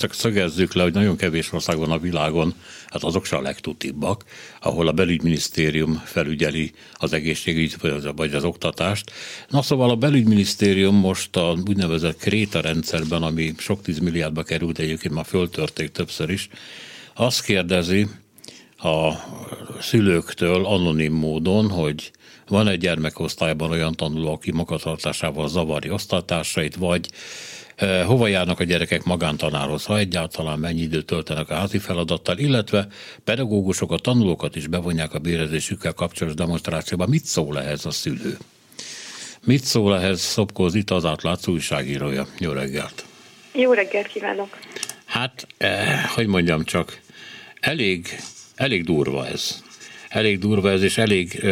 Csak szögezzük le, hogy nagyon kevés ország van a világon, hát azok se a legtutibbak, ahol a belügyminisztérium felügyeli az egészségügyt vagy az oktatást. Na szóval a belügyminisztérium most a úgynevezett Kréta rendszerben, ami sok tízmilliárdba került, egyébként már föltörték többször is, azt kérdezi a szülőktől anonim módon, hogy van egy gyermekosztályban olyan tanuló, aki magatartásával zavarja osztálytársait, vagy hova járnak a gyerekek magántanárhoz, ha egyáltalán mennyi időt töltenek a házi feladattal, illetve pedagógusok a tanulókat is bevonják a bérezésükkel kapcsolatos demonstrációba. Mit szól ehhez a szülő? Mit szól ehhez Szopkó Zita, az átlátszó újságírója? Jó reggelt! Jó reggelt kívánok! Hát, eh, hogy mondjam csak, elég, elég durva ez. Elég durva ez, és elég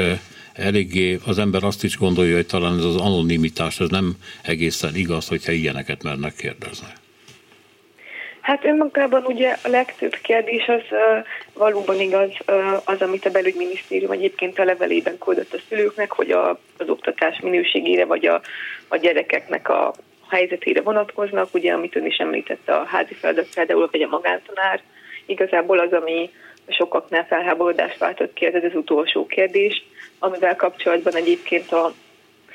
eléggé az ember azt is gondolja, hogy talán ez az anonimitás, ez nem egészen igaz, hogyha ilyeneket mernek kérdezni. Hát önmagában ugye a legtöbb kérdés az uh, valóban igaz uh, az, amit a belügyminisztérium egyébként a levelében küldött a szülőknek, hogy a, az oktatás minőségére vagy a, a gyerekeknek a helyzetére vonatkoznak, ugye amit ön is említette a házi feladat például, vagy a magántanár, igazából az, ami sokaknál felháborodást váltott ki, ez az utolsó kérdés, amivel kapcsolatban egyébként a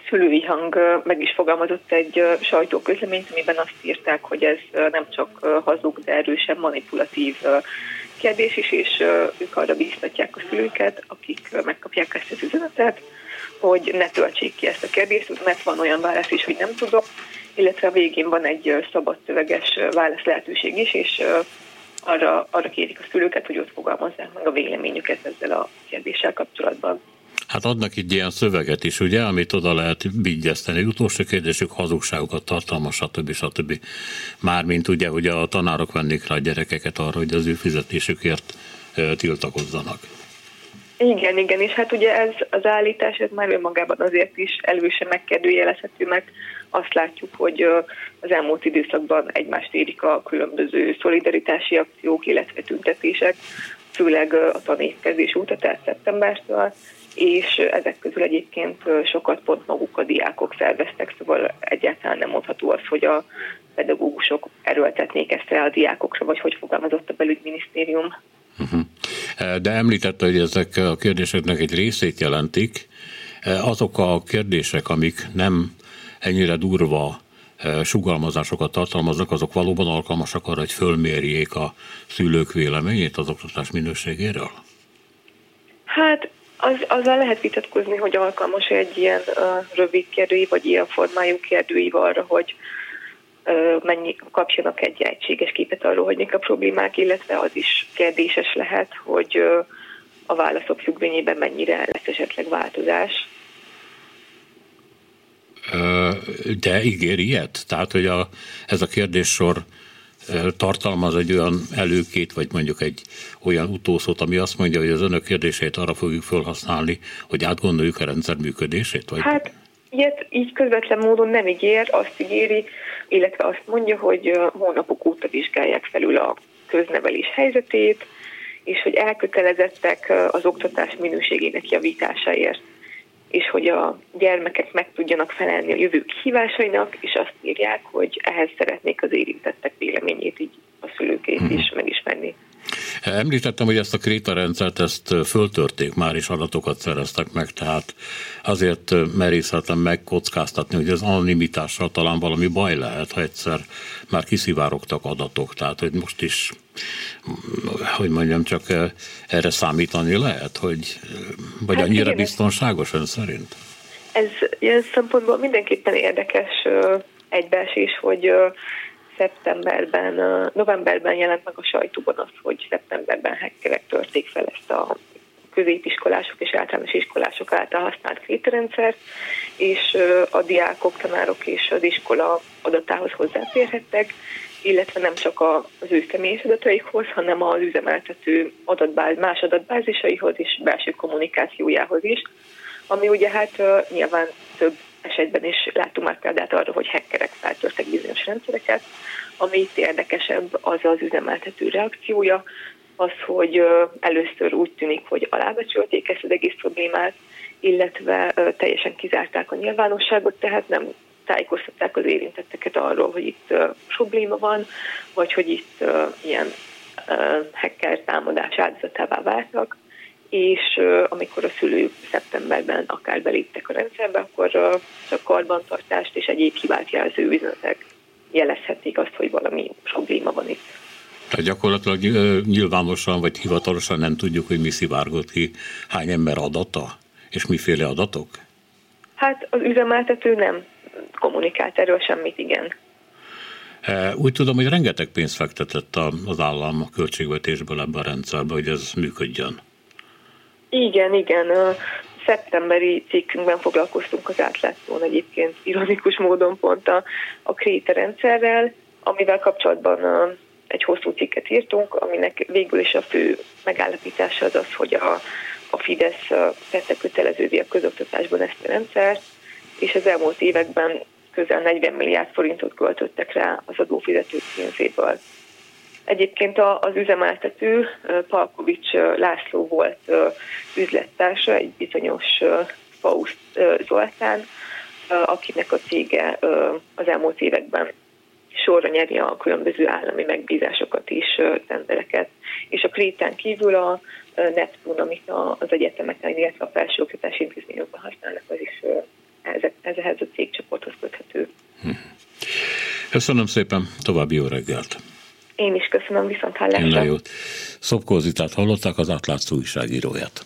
szülői hang meg is fogalmazott egy sajtóközleményt, amiben azt írták, hogy ez nem csak hazug, de erősen manipulatív kérdés is, és ők arra bíztatják a szülőket, akik megkapják ezt az üzenetet, hogy ne töltsék ki ezt a kérdést, mert van olyan válasz is, hogy nem tudok, illetve a végén van egy szabad szöveges válasz lehetőség is, és arra, arra kérik a szülőket, hogy ott fogalmazzák meg a véleményüket ezzel a kérdéssel kapcsolatban. Hát adnak itt ilyen szöveget is, ugye, amit oda lehet vigyeszteni. Utolsó kérdésük hazugságokat tartalmas, stb. stb. Mármint ugye, hogy a tanárok vennék rá a gyerekeket arra, hogy az ő fizetésükért tiltakozzanak. Igen, igen, és hát ugye ez az állítás, ez már önmagában azért is elősen megkérdőjelezhető, mert azt látjuk, hogy az elmúlt időszakban egymást érik a különböző szolidaritási akciók, illetve tüntetések, főleg a tanévkezés óta, tehát szeptembertől, és ezek közül egyébként sokat pont maguk a diákok szerveztek, szóval egyáltalán nem mondható az, hogy a pedagógusok erőltetnék ezt rá a diákokra, vagy hogy fogalmazott a belügyminisztérium. Uh-huh. De említette, hogy ezek a kérdéseknek egy részét jelentik. Azok a kérdések, amik nem ennyire durva sugalmazásokat tartalmaznak, azok valóban alkalmasak arra, hogy fölmérjék a szülők véleményét az oktatás minőségéről? Hát az, azzal lehet vitatkozni, hogy alkalmas egy ilyen uh, rövid kérdőív, vagy ilyen formájú kérdőív arra, hogy mennyi kapjanak egy egységes képet arról, hogy mik a problémák, illetve az is kérdéses lehet, hogy a válaszok függvényében mennyire lesz esetleg változás. De ígér ilyet? Tehát, hogy a, ez a kérdéssor tartalmaz egy olyan előkét, vagy mondjuk egy olyan utószót, ami azt mondja, hogy az önök kérdéseit arra fogjuk felhasználni, hogy átgondoljuk a rendszer működését? Vagy? Hát ilyet így közvetlen módon nem ígér, azt ígéri, illetve azt mondja, hogy hónapok óta vizsgálják felül a köznevelés helyzetét, és hogy elkötelezettek az oktatás minőségének javításáért és hogy a gyermekek meg tudjanak felelni a jövő kihívásainak, és azt írják, hogy ehhez szeretnék az érintettek véleményét, így a szülőkét is megismerni. Említettem, hogy ezt a Kréta rendszert, ezt föltörték már, és adatokat szereztek meg, tehát azért merészhetem megkockáztatni, hogy az anonimitással talán valami baj lehet, ha egyszer már kiszivárogtak adatok, tehát hogy most is, hogy mondjam, csak erre számítani lehet, hogy vagy hát annyira igen, biztonságos ön szerint? Ez ilyen szempontból mindenképpen érdekes egybeesés, hogy szeptemberben, novemberben jelent meg a sajtóban az, hogy szeptemberben hackerek törték fel ezt a középiskolások és általános iskolások által használt krétrendszert, és a diákok, tanárok és az iskola adatához hozzáférhettek, illetve nem csak az ő személyes adataikhoz, hanem az üzemeltető adatbáz, más adatbázisaihoz és belső kommunikációjához is, ami ugye hát nyilván több esetben is látunk már példát arra, hogy hackerek feltörtek bizonyos rendszereket. Ami itt érdekesebb, az az üzemeltető reakciója, az, hogy először úgy tűnik, hogy alábecsülték ezt az egész problémát, illetve teljesen kizárták a nyilvánosságot, tehát nem tájékoztatták az érintetteket arról, hogy itt probléma van, vagy hogy itt ilyen hacker támadás áldozatává váltak, és amikor a szülők szeptemberben akár beléptek a rendszerbe, akkor a karbantartást és egyéb hibát jelző üzenetek jelezhetik azt, hogy valami probléma van itt. Tehát gyakorlatilag nyilvánosan vagy hivatalosan nem tudjuk, hogy mi szivárgott ki, hány ember adata, és miféle adatok? Hát az üzemeltető nem kommunikált erről semmit, igen. Úgy tudom, hogy rengeteg pénzt fektetett az állam a költségvetésből ebbe a rendszerbe, hogy ez működjön. Igen, igen. A szeptemberi cikkünkben foglalkoztunk az átlátszón egyébként ironikus módon pont a, a Kréta amivel kapcsolatban egy hosszú cikket írtunk, aminek végül is a fő megállapítása az az, hogy a, a Fidesz tette kötelezővé a közoktatásban ezt a rendszert, és az elmúlt években közel 40 milliárd forintot költöttek rá az adófizetők pénzéből. Egyébként az üzemeltető Palkovics László volt üzlettársa, egy bizonyos Faust Zoltán, akinek a cége az elmúlt években sorra nyeri a különböző állami megbízásokat is, tendereket. És a Krétán kívül a Neptun, amit az egyetemeken, illetve a felsőoktatási intézményekben használnak, az is ehhez a cégcsoporthoz köthető. Hm. Köszönöm szépen, további jó reggelt! Én is köszönöm, viszont hallásra. Minden jót. Szopkó Zitát hallották, az átlátszó újságíróját.